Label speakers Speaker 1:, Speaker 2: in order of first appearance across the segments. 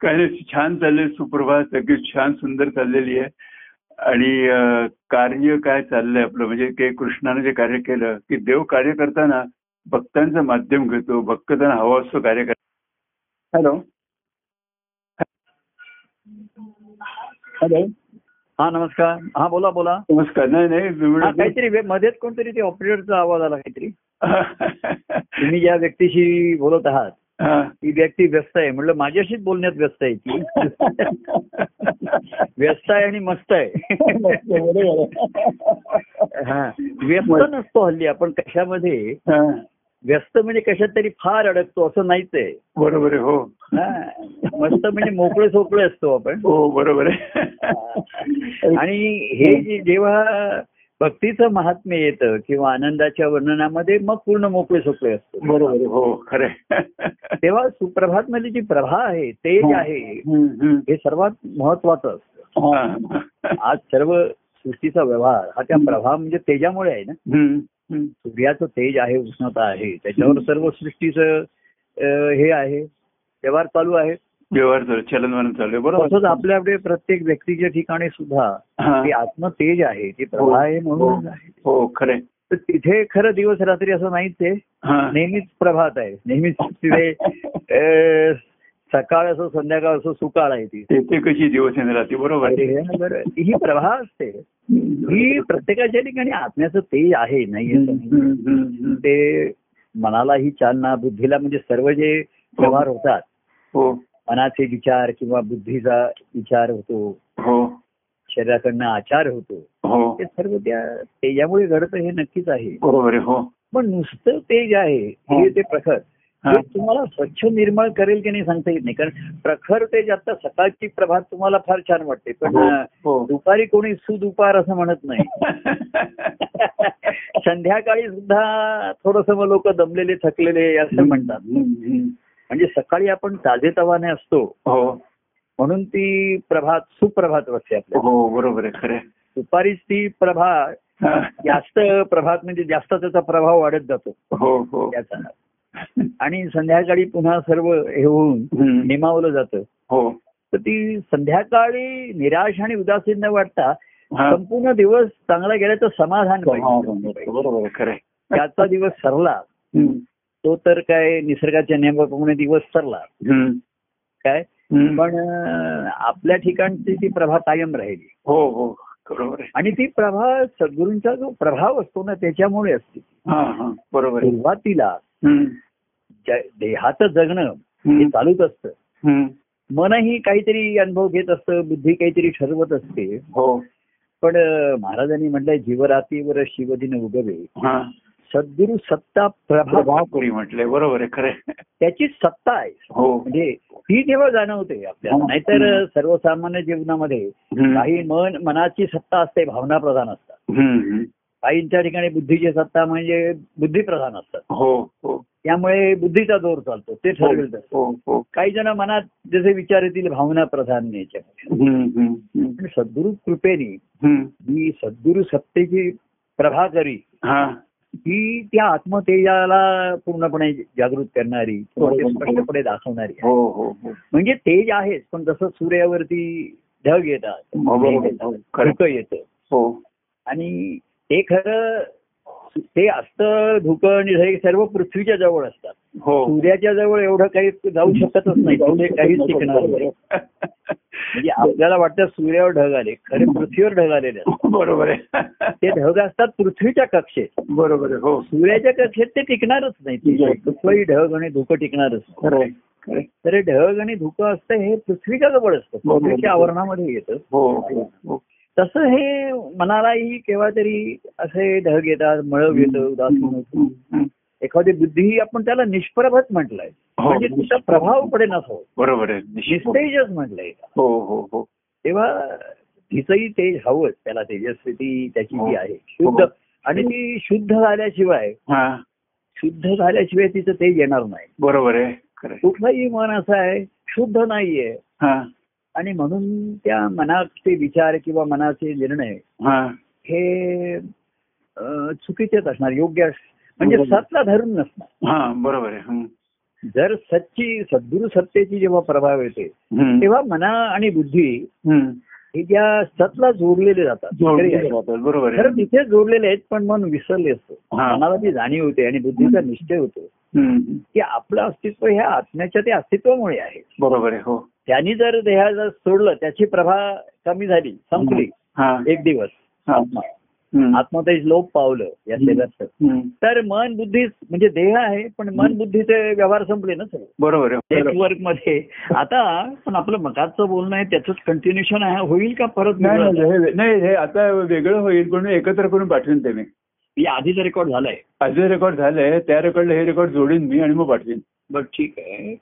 Speaker 1: काय नाही छान चाललंय सुप्रभात. सगळी छान सुंदर चाललेली आहे. आणि कार्य काय चाललंय आपलं? म्हणजे ते कृष्णाने जे कार्य केलं की देव कार्य करताना भक्तांचं माध्यम घेतो भक्त त्यांना हवा असतो कार्य कर हॅलो. हॅलो.
Speaker 2: हा नमस्कार. हा बोला बोला.
Speaker 1: नमस्कार. नाही नाही
Speaker 2: काहीतरी मध्येच कोणतरी ते ऑपरेटरचा आवाज आला काहीतरी. तुम्ही ज्या व्यक्तीशी बोलत आहात
Speaker 1: हा.
Speaker 2: ती व्यक्ती व्यस्त आहे. म्हटलं माझ्याशीच बोलण्यात व्यस्त आहे ती. व्यस्त आहे आणि मस्त आहे. हा व्यस्त नसतो हल्ली आपण कशामध्ये. व्यस्त म्हणजे कशात तरी फार अडकतो असं नाहीच आहे.
Speaker 1: बरोबर आहे हो.
Speaker 2: हा. मस्त म्हणजे मोकळे सोकळे असतो आपण.
Speaker 1: हो बरोबर आहे.
Speaker 2: आणि हे जेव्हा भक्तीचं महात्म्य येतं किंवा आनंदाच्या वर्णनामध्ये मग पूर्ण मोकळे सोकळे असतो.
Speaker 1: बरोबर आहे. हो खरंय
Speaker 2: तेव्हा सुप्रभात मध्ये जी प्रभा आहे तेज आहे
Speaker 1: हम्म, हम्म.
Speaker 2: हे सर्वात महत्वाचं असतं.
Speaker 1: हा.
Speaker 2: आज सर्व सृष्टीचा व्यवहार हा त्या प्रभा म्हणजे तेजामुळे आहे ना. सूर्याचं तेज आहे उष्णता आहे त्याच्यावर सर्व सृष्टीचं हे आहे व्यवहार चालू आहे.
Speaker 1: व्यवहार चालू चलनवलन चालू आहे बरोबर?
Speaker 2: तसंच आपल्याकडे प्रत्येक व्यक्तीच्या ठिकाणी सुद्धा
Speaker 1: हा.
Speaker 2: ती आत्मतेज आहे ती प्रभा आहे म्हणून आहे.
Speaker 1: हो खरंय.
Speaker 2: तर तिथे खरं दिवस रात्री असं नाहीच आहे.
Speaker 1: हा.
Speaker 2: नेहमीच प्रभात आहे. नेहमीच तिथे सकाळ असो संध्याकाळ असो सुकाळ आहे ती.
Speaker 1: ते ते कशी दिवस राहते बरोबर.
Speaker 2: ही प्रभा असते. ही प्रत्येकाच्या ठिकाणी आत्म्याचं तेज आहे नाही. ते मनाला ही चालना बुद्धीला म्हणजे सर्व जे व्यवहार होतात
Speaker 1: हो.
Speaker 2: मनाचे विचार किंवा बुद्धीचा विचार होतो
Speaker 1: हो.
Speaker 2: शरीराकडनं आचार होतो
Speaker 1: हो.
Speaker 2: ते सर्व त्या तेजामुळे घडतं हे नक्कीच आहे.
Speaker 1: बरोबर हो.
Speaker 2: पण नुसतं तेज आहे हे. ते प्रखर.
Speaker 1: हा.
Speaker 2: हे तुम्हाला स्वच्छ निर्मळ करेल की नाही सांगता येत नाही कारण प्रखर तेज आता सकाळची प्रभात तुम्हाला फार छान वाटते पण
Speaker 1: हो, हो.
Speaker 2: दुपारी कोणी सुदुपार असं म्हणत नाही. संध्याकाळी सुद्धा थोडस मग लोक दमलेले थकलेले असं म्हणतात. म्हणजे सकाळी आपण ताजेतवाने असतो.
Speaker 1: हो.
Speaker 2: म्हणून ती प्रभात सुप्रभात असते आपल्या.
Speaker 1: हो बरोबर आहे खरंय
Speaker 2: दुपारीच ती प्रभा. जास्त प्रभात म्हणजे जास्त त्याचा प्रभाव वाढत जातो.
Speaker 1: हो हो.
Speaker 2: त्याचा. आणि संध्याकाळी पुन्हा सर्व हे होऊन. निमावलं जातं.
Speaker 1: हो.
Speaker 2: तर ती संध्याकाळी निराश आणि उदासीन न वाटता. संपूर्ण दिवस चांगला समाधान पाहिजे.
Speaker 1: बरोबर आहे खरंय
Speaker 2: त्याचा दिवस सरला. तो तर काय निसर्गाच्या नियमाप्रमाणे दिवस सरला. काय. पण आपल्या ठिकाणची ती प्रभा कायम राहिली.
Speaker 1: हो हो. बरोबर
Speaker 2: आणि ती प्रभा सद्गुरूंचा जो प्रभाव असतो ना त्याच्यामुळे असते.
Speaker 1: हा हा. बरोबर
Speaker 2: सुरुवातीला देहाचं जगणं हे. चालूच असतं. मनही काहीतरी अनुभव घेत असतं बुद्धी काहीतरी ठरवत असते.
Speaker 1: हो.
Speaker 2: पण महाराजांनी म्हटलंय जीवरातीवर शिवदिन उगवे. सद्गुरु सत्ता प्रभा
Speaker 1: प्रभापुरी म्हटलंय? बरोबर आहे खरंय.
Speaker 2: त्याची सत्ता आहे.
Speaker 1: हो.
Speaker 2: म्हणजे ही जेव्हा जाणवते आपल्याला.
Speaker 1: हो.
Speaker 2: नाहीतर सर्वसामान्य जीवनामध्ये. काही मन मनाची सत्ता असते भावना प्रधान असतात. काहींच्या ठिकाणी बुद्धीची सत्ता म्हणजे बुद्धी प्रधान असतात.
Speaker 1: हो हो.
Speaker 2: त्यामुळे बुद्धीचा जोर चालतो ते ठरवेल काही जण मनात जसे विचार येतील भावना प्रधान याच्यामध्ये सद्गुरु कृपेने. ही सद्गुरु सत्तेची प्रभा करी.
Speaker 1: हा
Speaker 2: त्या आत्मतेजाला पूर्णपणे जागृत करणारी किंवा ते
Speaker 1: बरोबर.
Speaker 2: स्पष्टपणे दाखवणारी.
Speaker 1: हो हो हो.
Speaker 2: म्हणजे तेज आहेच पण जसं सूर्यावरती ढग येतात येतं. आणि ते खरं ते असतं धुकं आणि ढग सर्व पृथ्वीच्या जवळ असतात.
Speaker 1: हो.
Speaker 2: सूर्याच्या जवळ एवढं काही जाऊ शकतच नाही. तिथे काहीच टिकणार नाही. म्हणजे आपल्याला वाटतं सूर्यावर ढग आले. खरे पृथ्वीवर ढग आलेले असतात.
Speaker 1: बरोबर आहे.
Speaker 2: ते ढग असतात पृथ्वीच्या कक्षेत.
Speaker 1: बरोबर आहे. हो.
Speaker 2: सूर्याच्या कक्षेत ते टिकणारच नाही. कुठलंही ढग आणि धुकं टिकणारच नाही. तर हे ढग आणि धुकं असतं हे पृथ्वीच्या जवळ असतं. पृथ्वीच्या आवरणामध्ये येतं.
Speaker 1: हो हो हो.
Speaker 2: तसं हे मनालाही केव्हा तरी असे ढग येतात मळव येतं उदासीन होतं. एखादी बुद्धी आपण त्याला निष्प्रभच म्हटलंय.
Speaker 1: हो.
Speaker 2: म्हणजे तिचा प्रभाव पडे नसो.
Speaker 1: बरोबर आहे.
Speaker 2: निस्तेजच म्हटलंय.
Speaker 1: हो हो हो.
Speaker 2: तेव्हा तिचंही तेज हवंच त्याला तेजस्वी त्याची जी आहे शुद्ध.
Speaker 1: हो.
Speaker 2: आणि ती शुद्ध झाल्याशिवाय
Speaker 1: हा.
Speaker 2: शुद्ध झाल्याशिवाय तिचं तेज येणार नाही.
Speaker 1: बरोबर आहे.
Speaker 2: कुठलंही मन असं आहे शुद्ध नाहीये.
Speaker 1: हा.
Speaker 2: आणि म्हणून त्या मनाचे विचार किंवा मनाचे निर्णय
Speaker 1: हा
Speaker 2: हे चुकीचेच असणार योग्य म्हणजे. सतला धरून नसणार
Speaker 1: हा बरोबर आहे.
Speaker 2: जर सच्ची सद्गुरु सत्तेची जेव्हा प्रभाव येते. तेव्हा मना आणि बुद्धी. हे ज्या सतला जोडलेले जातात
Speaker 1: बरोबर
Speaker 2: खरं तिथे जोडलेले आहेत पण मन विसरले असतं. मनाला ती जाणीव होते आणि बुद्धीचा निश्चय होतो. की आपलं अस्तित्व ह्या आत्म्याच्या त्या अस्तित्वामुळे आहे
Speaker 1: बरोबर आहे हो
Speaker 2: त्यांनी जर देहाला सोडलं त्याची प्रभा कमी झाली संपली.
Speaker 1: हा.
Speaker 2: एक दिवस. आत्मतेज लोप पावलं या शरीराचं
Speaker 1: हम्म.
Speaker 2: तर मन बुद्धी म्हणजे देह आहे पण मन बुद्धीचे व्यवहार संपले ना सगळे.
Speaker 1: बरोबर आहे.
Speaker 2: नेटवर्कमध्ये आता पण आपलं मगाचं बोलणं आहे त्याच कंटिन्युएशन आहे होईल का परत
Speaker 1: नाही हे- नाही हे आता वेगळं होईल पण एकत्र करून पाठवेन ते मी.
Speaker 2: हे आधीचा रेकॉर्ड झालाय.
Speaker 1: आजचे रेकॉर्ड झालंय त्या रेकॉर्डला हे रेकॉर्ड जोडीन मी आणि मग पाठवेन.
Speaker 2: बरं ठीक आहे.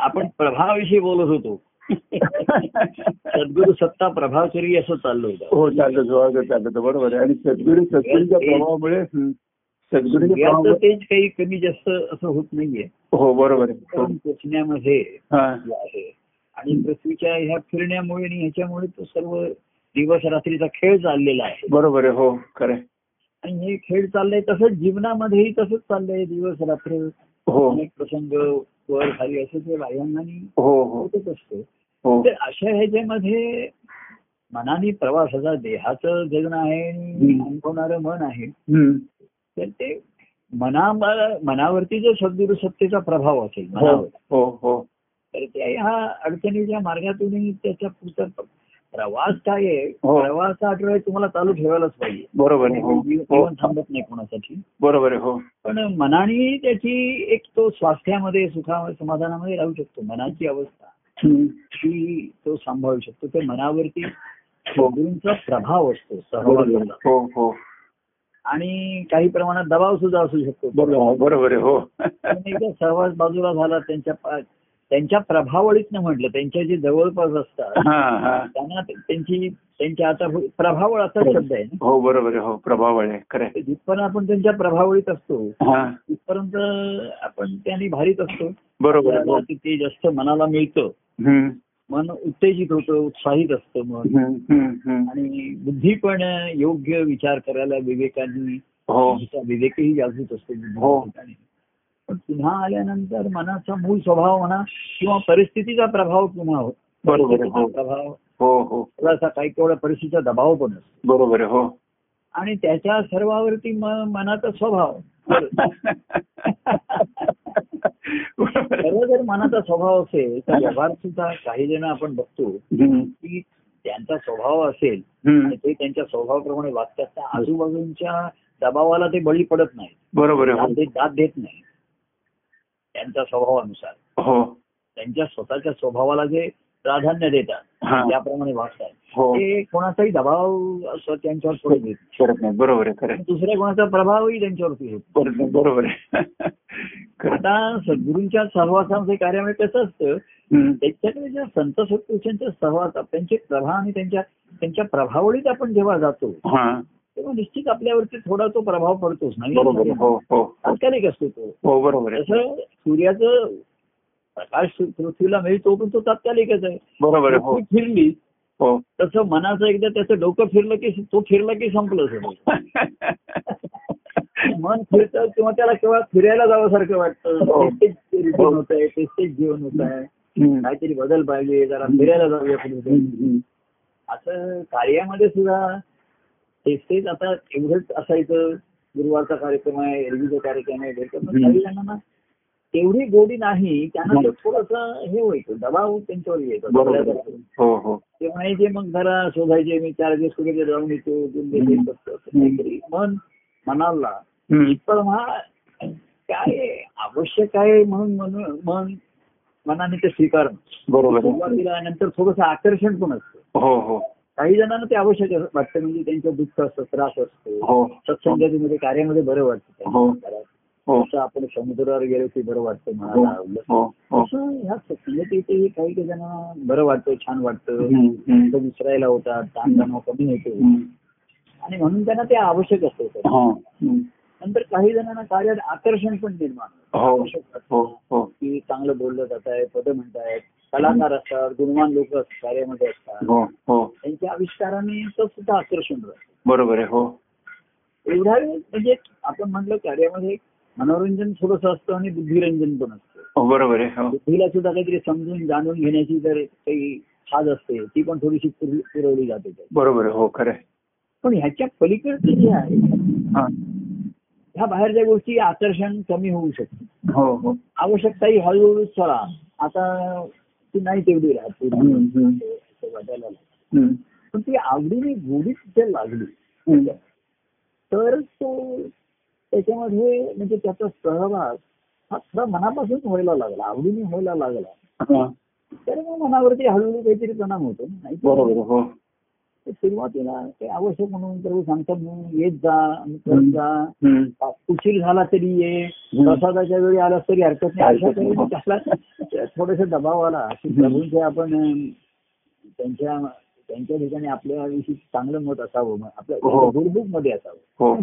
Speaker 2: आपण प्रभावाविषयी बोलत होतो. सद्गुरु सत्ता प्रभावकरी असं चाललं
Speaker 1: हो चालतं जोहाचं चालतं बरोबर आहे. आणि सद्गुरू सद्गुरूच्या प्रभावामुळे सद्गुरूच्या
Speaker 2: तेच काही कमी जास्त असं होत नाहीये.
Speaker 1: हो बरोबर आहे.
Speaker 2: पोचण्यामध्ये आहे. आणि पृथ्वीच्या ह्या फिरण्यामुळे आणि ह्याच्यामुळे तो सर्व दिवस रात्रीचा खेळ चाललेला आहे.
Speaker 1: बरोबर आहे हो खरं.
Speaker 2: आणि हे खेळ चाललंय तसंच जीवनामध्येही तसंच चाललंय दिवस रात्र.
Speaker 1: हो.
Speaker 2: अनेक प्रसंग वर खाली असं ते बाह्यांनी
Speaker 1: हो हो.
Speaker 2: होतच असतो.
Speaker 1: हो.
Speaker 2: तर अशा ह्याच्यामध्ये मनाने प्रवासाचा देहाचं जगणं आहे. अनुभवणारं मन आहे. तर ते मना मनावरती जो सद्गुरु सत्तेचा प्रभाव असेल मनावर. तर ते ह्या अडचणीच्या मार्गातूनही त्याच्या पुढचा प्रवास काय आहे?
Speaker 1: हो.
Speaker 2: प्रवास आठवड्यात तुम्हाला चालू ठेवायलाच पाहिजे.
Speaker 1: बरोबर हो.
Speaker 2: जीव-
Speaker 1: हो.
Speaker 2: जीवन थांबत नाही कोणासाठी.
Speaker 1: बरोबर आहे हो.
Speaker 2: पण मनाने त्याची एक तो स्वास्थ्यामध्ये सुखामध्ये समाधानामध्ये राहू शकतो. मनाची अवस्था
Speaker 1: हं.
Speaker 2: ती तो सांभाळू शकतो. ते मनावरती. सद्गुरूंचा प्रभाव असतो
Speaker 1: हो
Speaker 2: आणि काही प्रमाणात दबाव सुद्धा असू शकतो.
Speaker 1: बरोबर बरोबर आहे हो.
Speaker 2: सहवास बाजूला झाला त्यांच्या त्यांच्या प्रभावळीतनं म्हटलं त्यांच्या जे जवळपास असतात
Speaker 1: हा हा.
Speaker 2: त्यांना त्यांची त्यांच्या आता प्रभावळ असा शब्द आहे ना?
Speaker 1: हो बरोबर आहे. हो प्रभाव आहे. खरं
Speaker 2: जिथपर्यंत आपण त्यांच्या प्रभावळीत असतो
Speaker 1: हा.
Speaker 2: तिथपर्यंत आपण त्यांनी भारीत असतो.
Speaker 1: बरोबर हो.
Speaker 2: ते जास्त मनाला मिळतं
Speaker 1: हं.
Speaker 2: मन उत्तेजित होतं उत्साहित असतं मन.
Speaker 1: हं, हं, हं.
Speaker 2: आणि बुद्धी पण योग्य विचार करायला विवेकाने
Speaker 1: हो.
Speaker 2: विवेकही जागृत असतो.
Speaker 1: हो.
Speaker 2: पण पुन्हा आल्यानंतर मनाचा मूळ स्वभाव म्हणा किंवा परिस्थितीचा प्रभाव पुन्हा हो
Speaker 1: बरोबर हो.
Speaker 2: प्रभाव
Speaker 1: हो हो
Speaker 2: थोडासा काही केवढा परिस्थितीचा दबाव पण असतो
Speaker 1: बरोबर हो
Speaker 2: आणि त्याच्या सर्वावरती मनाचा स्वभाव. खरं जर मनाचा स्वभाव असेल तर व्यवहार सुद्धा काही जण आपण बघतो की त्यांचा स्वभाव असेल. आणि ते त्यांच्या स्वभावाप्रमाणे वागतात तर आजूबाजूंच्या दबावाला ते बळी पडत नाही
Speaker 1: बरोबर
Speaker 2: दाद
Speaker 1: हो.
Speaker 2: दाद देत नाही त्यांच्या स्वभावानुसार
Speaker 1: हो
Speaker 2: त्यांच्या स्वतःच्या स्वभावाला जे प्राधान्य देतात. त्याप्रमाणे वागतात
Speaker 1: हो
Speaker 2: ते कोणाचाही दबाव असं त्यांच्यावर देत नाही.
Speaker 1: बरोबर आहे.
Speaker 2: दुसऱ्या कोणाचा प्रभावही त्यांच्यावरती होतो
Speaker 1: बरोबर आहे.
Speaker 2: आता सद्गुरूंच्या सहवासामध्ये कार्यामध्ये कसं असतं. त्यांच्याकडे ज्या संत सत्पुरुषांच्या सहवासात त्यांचे प्रभा आणि त्यांच्या त्यांच्या प्रभावळीत आपण जेव्हा जातो तेव्हा निश्चित आपल्यावरती थोडा तो प्रभाव पडतोच
Speaker 1: आहे. हो हो
Speaker 2: तात्कालिक असतो तो.
Speaker 1: हो बरोबर
Speaker 2: जसं सूर्याचं प्रकाश पृथ्वीला मिळतो पण तो तात्कालिकच आहे.
Speaker 1: बरोबर हो.
Speaker 2: फिरली
Speaker 1: हो.
Speaker 2: तसं मनाचं एकदा त्याचं डोकं फिरलं की तो फिरला की संपलं सगळं. मन फिरतं किंवा त्याला केव्हा फिरायला जावंसारखं वाटतं.
Speaker 1: हो.
Speaker 2: रिटर्न होत आहे तेच जीवन होत आहे.
Speaker 1: हं.
Speaker 2: काहीतरी बदल पाहिजे जरा फिरायला जाऊया
Speaker 1: हं, हं.
Speaker 2: असं कार्यामध्ये सुद्धा तेच तेच आता एवढंच असायचं गुरुवारचा कार्यक्रम आहे एरवीचा कार्यक्रम आहे. काही जणांना तेवढी गोडी नाही त्यांना ते थोडस हे व्हायचं दबाव त्यांच्यावर यायचा.
Speaker 1: हो हो.
Speaker 2: ते म्हणायचे मग जरा शोधायचे मी चार दिवस कुठे जाऊन येतो. काहीतरी मन मनाला.
Speaker 1: हं.
Speaker 2: पण हा काय आवश्यक आहे म्हणून मन मन मनाने ते स्वीकारणं.
Speaker 1: बरोबर
Speaker 2: नंतर थोडंसं आकर्षण पण असतं.
Speaker 1: हो हो.
Speaker 2: काही जणांना ते आवश्यक वाटतं म्हणजे त्यांचं दुःख असतं त्रास असतो.
Speaker 1: हो.
Speaker 2: सत्संगतीमध्ये कार्यामध्ये बरं वाटतं
Speaker 1: हो. हो.
Speaker 2: जसं आपण समुद्रावर गेलो की बरं वाटतं
Speaker 1: हो.
Speaker 2: असं ह्या सत्संगतीतही काही काही जणांना बरं वाटतं छान वाटतं. विसरायला होतात ताणतणाव कमी होतो. आणि म्हणून त्यांना ते आवश्यक असतं. नंतर काही जणांना कार्यात आकर्षण पण निर्माण
Speaker 1: हो.
Speaker 2: की चांगलं बोललं जात आहे पद म्हणतायत. कलाकार असतात गुणवान लोक कार्यामध्ये असतात.
Speaker 1: हो हो.
Speaker 2: त्यांच्या आविष्काराने सुद्धा आकर्षण राहतं
Speaker 1: बरोबर आहे हो.
Speaker 2: एवढा वेळ म्हणजे आपण म्हटलं कार्यामध्ये मनोरंजन थोडस असतं आणि बुद्धिरंजन पण असतं.
Speaker 1: हो बरोबर आहे
Speaker 2: बुद्धीला सुद्धा काहीतरी समजून जाणून घेण्याची जर काही खाज असते ती पण थोडीशी पुर- पुरवली जाते.
Speaker 1: बरोबर हो खरं
Speaker 2: पण ह्याच्या पलीकडचं जे आहे. ह्या बाहेरच्या गोष्टी आकर्षण कमी होऊ शकते
Speaker 1: हो हो.
Speaker 2: आवश्यकता ही हळूहळू चला आता ती नाही तेवढी राहत. वाटायला पण ती आवडीने गोडी तिथे लागली. तर तो त्याच्यामध्ये म्हणजे त्याचा सहभाग हा खरा मनापासून व्हायला लागला. आवडीने व्हायला लागला.
Speaker 1: हा.
Speaker 2: तर मग मनावरती हळूहळू काहीतरी परिणाम होतो. नाही सुरुवातीला ते आवश्यक म्हणून प्रभू सांगतात म्हणून येत जा करत जा. उशीर झाला तरी ये प्रसादाच्या वेळी आलास तरी हरकत नाही. अशा त्याला थोडेसे दबाव आला. की प्रभूंचे आपण त्यांच्या त्यांच्या ठिकाणी आपल्या विषयी चांगलं मत असावं.
Speaker 1: हो.
Speaker 2: आपल्या गुडबुकमध्ये असावं.
Speaker 1: हो.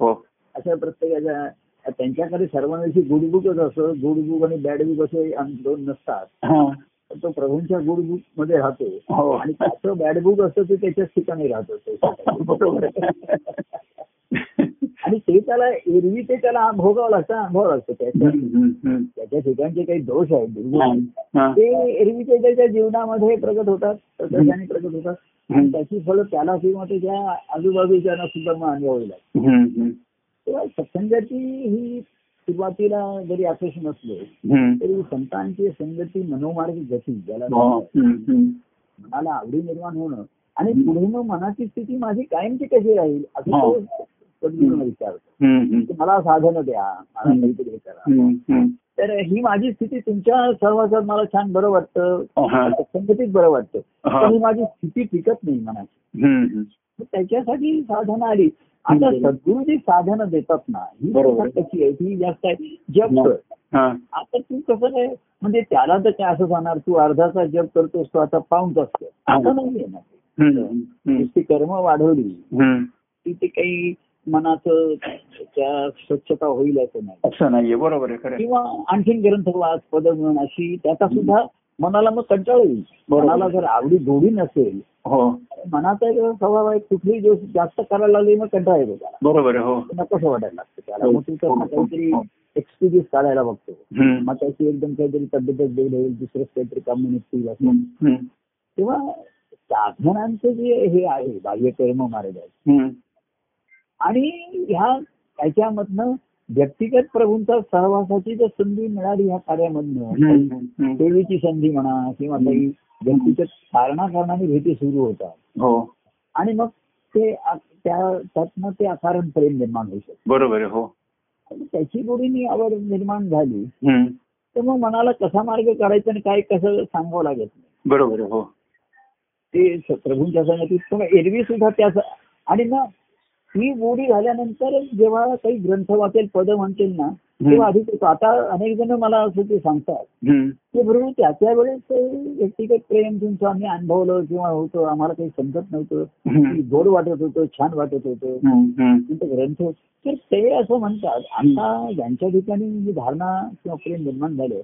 Speaker 1: हो.
Speaker 2: अशा प्रत्येकाच्या त्यांच्याकडे सर्वांविषयी गुडबुकच असं गुडबुक आणि बॅड बुक असे दोन नसतात.
Speaker 1: हा.
Speaker 2: तो प्रभूंच्या गुडबुकमध्ये राहतो
Speaker 1: हो
Speaker 2: आणि त्याचं बॅड बुक असतं ते त्याच्याच ठिकाणी राहतो
Speaker 1: बरोबर.
Speaker 2: आणि ते त्याला एरवी ते त्याला भोगावं लागतं अनुभव लागतो त्याच्या. त्याच्या ठिकाणचे काही दोष आहेत दुर्गुण.
Speaker 1: हा.
Speaker 2: ते एरवी ते त्याच्या जीवनामध्ये प्रगट होतात प्रकर्षाने प्रगट होतात आणि त्याची फळं त्याला किंवा त्याच्या आजूबाजूच्या सुद्धा मग अनुभवावी
Speaker 1: हम्म,
Speaker 2: तेव्हा सत्संगाची ही सुरुवातीला जरी आकर्षण असले. तरी संतांची संगती मनोमार्ग गती ज्याला
Speaker 1: हो.
Speaker 2: मनाला आवडी निर्माण होणं आणि पुढे मग मनाची स्थिती माझी कायमची कशी राहील असं
Speaker 1: हो.
Speaker 2: विचारतो. की मला साधनं द्या मला. काहीतरी हे करा. तर ही माझी स्थिती तुमच्या सहवासात मला छान बरं वाटतं
Speaker 1: हा.
Speaker 2: संगतीत बरं वाटतं
Speaker 1: हा.
Speaker 2: पण ही माझी स्थिती टिकत नाही मनाची त्याच्यासाठी साधनं आली आता. सद्गुरू जी साधनं देतात ना ही कशी आहे? ती जास्त आहे. जप कर. आता तू कसं आहे? म्हणजे त्याला तर काय असं सांगणार? तू अर्धाचा जप करतोस तो आता पाऊंच असतो. आता नाही ना.
Speaker 1: हम्म.
Speaker 2: नुसती कर्म वाढवली.
Speaker 1: हम्म.
Speaker 2: की ते काही मनाचं त्या स्वच्छता होईल असं नाही.
Speaker 1: असं नाहीये. बरोबर आहे.
Speaker 2: किंवा आणखीन ग्रंथ वाच पद अशी त्याचा सुद्धा मनाला मग कंटाळ येईल. मनाला जर आवडी गोडी नसेल
Speaker 1: हो
Speaker 2: मनाचा एक स्वभाव आहे कुठली गोष्ट जास्त करायला लागली मग कंटाळ येतो त्याला
Speaker 1: बरोबर हो
Speaker 2: नकोसं वाटायला लागतं त्याला
Speaker 1: हो.
Speaker 2: मग काहीतरी. एक्सपिरियन्स काढायला बघतो. मग त्याची एकदम काहीतरी तब्येतच बेड होईल दुसरंच काहीतरी काम निघतील असं. तेव्हा साधनांचं जे हे आहे बाह्य कर्म मार्ग आहे. आणि ह्या त्याच्यामधनं व्यक्तिगत प्रभूंचा सहवासाची जर संधी मिळाली ह्या कार्यामधनं. सेवेची संधी म्हणा किंवा काही व्यक्तिगत कारणा कारणाने भेटी सुरू होतात.
Speaker 1: हो.
Speaker 2: आणि मग ते त्यातनं ते अकारण प्रेम निर्माण होऊ शकतं.
Speaker 1: बरोबर हो.
Speaker 2: त्याची गोडीनी आवड निर्माण झाली. तर मग मनाला कसा मार्ग काढायचा आणि काय कसं सांगावं लागत नाही.
Speaker 1: बरोबर हो.
Speaker 2: ते प्रभूंच्या पण एरवी सुद्धा त्याच आणि मग ही गोडी झाल्यानंतर जेव्हा काही ग्रंथ वाचेल पद म्हणतील ना तेव्हा अधिक होतो आता अनेक जण मला असं ते सांगतात. की बरोबर त्या त्या वेळेस ते व्यक्तिगत प्रेम तुमचं आम्ही अनुभवलं किंवा होतं आम्हाला काही समजत नव्हतं. गोड वाटत होतं छान वाटत होतं. ग्रंथ. तर ते असं म्हणतात. आता ज्यांच्या ठिकाणी जी धारणा किंवा प्रेम निर्माण झालं.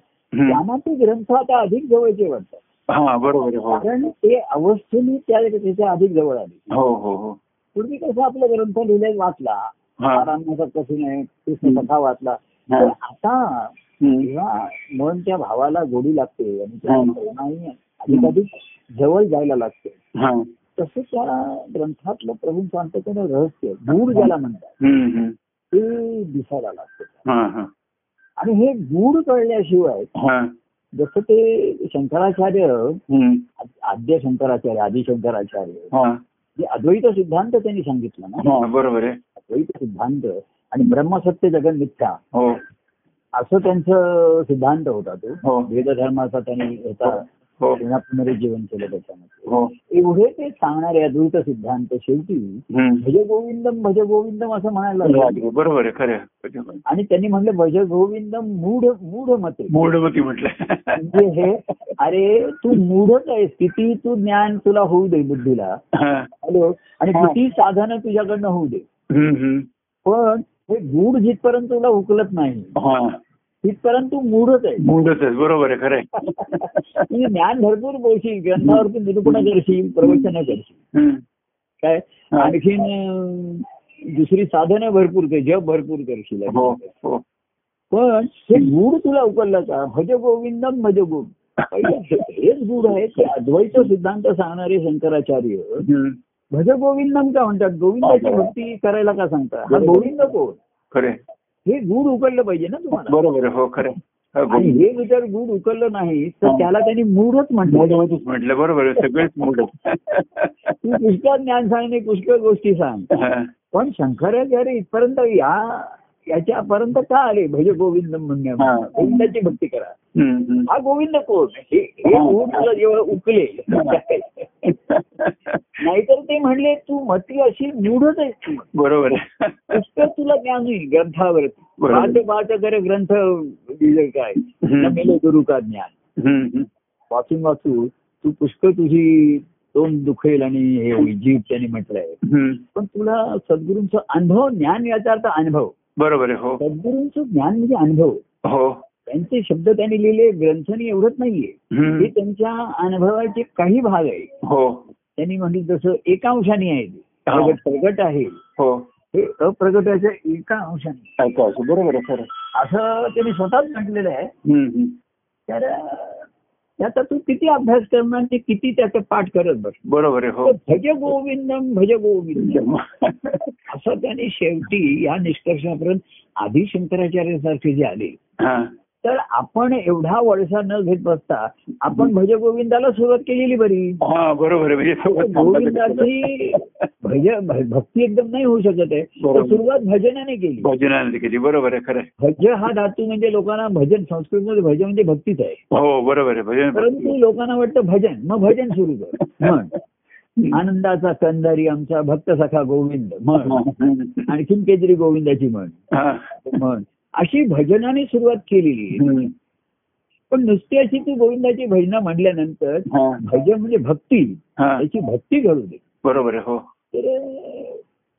Speaker 2: त्यांना ते ग्रंथ आता अधिक जवळचे वाटतात.
Speaker 1: हा
Speaker 2: कारण ते अवस्थेने त्या त्याच्या अधिक जवळ आली.
Speaker 1: हो हो.
Speaker 2: पूर्वी कसं आपला ग्रंथ लिहिलाय वाचला कसं नाही कृष्ण कथा वाचला. आता. जेव्हा मन त्या भावाला गोडी लागते आणि अधिकाधिक जवळ जायला लागते.
Speaker 1: हा.
Speaker 2: तसं त्या ग्रंथातलं प्रभूंचं अंतकरण रहस्य गूढ ज्याला म्हणतात. ते दिसायला लागतं. आणि हे गूढ कळल्याशिवाय जसं ते शंकराचार्य. आद्य शंकराचार्य आदि शंकराचार्य अद्वैत सिद्धांत त्यांनी सांगितलं ना.
Speaker 1: हा बरोबर आहे.
Speaker 2: अद्वैत सिद्धांत आणि ब्रह्मसत्य जगन मिथ्या.
Speaker 1: हो.
Speaker 2: असं त्यांचं सिद्धांत होता तो.
Speaker 1: हो.
Speaker 2: वेदधर्माचा त्यांनी होता.
Speaker 1: हो.
Speaker 2: पुन्हा पुनरुज्जीवन केलं त्याच्यामध्ये.
Speaker 1: हो.
Speaker 2: एवढे ते सांगणारे अद्वैत सिद्धांत शेवटी. भज गोविंदम भज गोविंदम असं म्हणायला
Speaker 1: बरोबर आहे खरं.
Speaker 2: आणि त्यांनी म्हणलं भज गोविंदम मूढ मूढ मते
Speaker 1: मूढमती म्हटलं.
Speaker 2: म्हणजे हे अरे तू मूढच आहेस. किती तू ज्ञान तुला होऊ दे बुद्धीला. हॅलो. आणि. किती साधनं तुझ्याकडनं होऊ दे. पण हे गूढ जिथपर्यंत तुला उकलत नाही
Speaker 1: हा
Speaker 2: तिथपर्यंत तू मूढच आहे.
Speaker 1: मूढच आहे. बरोबर आहे खरं आहे.
Speaker 2: ज्ञान भरपूर बोलशील ग्रंथावरती निरूपण करशील प्रवचन करशील. काय. आणखीन दुसरी साधनं भरपूर कर जप भरपूर करशील.
Speaker 1: हो हो.
Speaker 2: पण हे गुड तुला उकललं का? भज गोविंदम भज गोविंद हे- हेच गुड आहे ते अद्वैत सिद्धांत सांगणारे शंकराचार्य. भज गोविंदम का म्हणतात? गोविंदाची भक्ती करायला का सांगतात हा गोविंद कोण?
Speaker 1: खरे
Speaker 2: हे गुड उकललं पाहिजे ना तुम्हाला.
Speaker 1: बरोबर हो खरे
Speaker 2: आणि हे जर गुड उकललं नाही तर त्याला त्यांनी मूढच म्हटलं.
Speaker 1: म्हटलं बरोबर सगळेच मूड
Speaker 2: तू पुष्कळ ज्ञान सांग पुष्कळ गोष्टी सांग. पण शंकराचार्य इथपर्यंत या याच्यापर्यंत का आले? भज गोविंद म्हणण्या. गोविंदाची भक्ती करा. हा गोविंद कोण? हे तुला जेव्हा उकले. नाहीतर ते म्हणले तू मती अशी मूढच आहेस तू.
Speaker 1: बरोबर.
Speaker 2: पुष्कळ तुला ज्ञान होईल ग्रंथावर. पाठ पाठ कर ग्रंथ दिले काय? मेले गुरु का ज्ञान. वाचून वाचू तू पुष्कळ तुझी तोंड दुखेल आणि हे जीव त्यांनी म्हटलंय. पण तुला सद्गुरूंचा अनुभव ज्ञान याचा अर्थ अनुभव.
Speaker 1: बरोबर आहे हो.
Speaker 2: सद्गुरूंचं ज्ञान म्हणजे अनुभव.
Speaker 1: हो.
Speaker 2: त्यांचे शब्द त्यांनी लिहिले ग्रंथनी एवढंच नाहीये. हे त्यांच्या अनुभवाचे काही भाग आहे
Speaker 1: हो.
Speaker 2: त्यांनी म्हटलं तसं एका अंशाने आहे.
Speaker 1: हा.
Speaker 2: प्रगट प्रगट आहे.
Speaker 1: हो.
Speaker 2: हे अप्रगटाच्या एका अंशाने.
Speaker 1: बरोबर आहे खरं
Speaker 2: असं त्यांनी स्वतःच म्हटलेलं आहे. तर त्याचा तू किती अभ्यास करणार ते किती त्याचं पाठ करत बस.
Speaker 1: बरोबर आहे हो.
Speaker 2: भज गोविंदम भज गोविंदम. असं त्यांनी शेवटी या निष्कर्षापर्यंत आधी शंकराचार्यासारखे जे आले. तर आपण एवढा वळसा न घेत बसता आपण भज गोविंदाला सुरुवात केलेली बरी.
Speaker 1: हा बरोबर म्हणजे
Speaker 2: गोविंदाची भज भक्ती एकदम नाही होऊ शकत आहे. तर. सुरुवात भजनाने केली.
Speaker 1: भजनाने केली. बरोबर आहे खरं.
Speaker 2: भज हा धातू म्हणजे लोकांना भजन संस्कृतमध्ये भज म्हणजे भक्तीच आहे.
Speaker 1: हो बरोबर आहे. भजन
Speaker 2: परंतु लोकांना वाटतं भजन मग भजन सुरू कर. म्हण. आनंदाचा कंदारी आमचा भक्त सखा गोविंद म्हण. आणखीन काहीतरी गोविंदाची म्हण. म्हण. अशी भजनाने सुरुवात केलेली. पण नुसती अशी ती गोविंदाची भजनं म्हणल्यानंतर
Speaker 1: हा.
Speaker 2: भजन म्हणजे भक्ती.
Speaker 1: हा.
Speaker 2: त्याची भक्ती घडू दे.
Speaker 1: बरोबर आहे हो.
Speaker 2: तर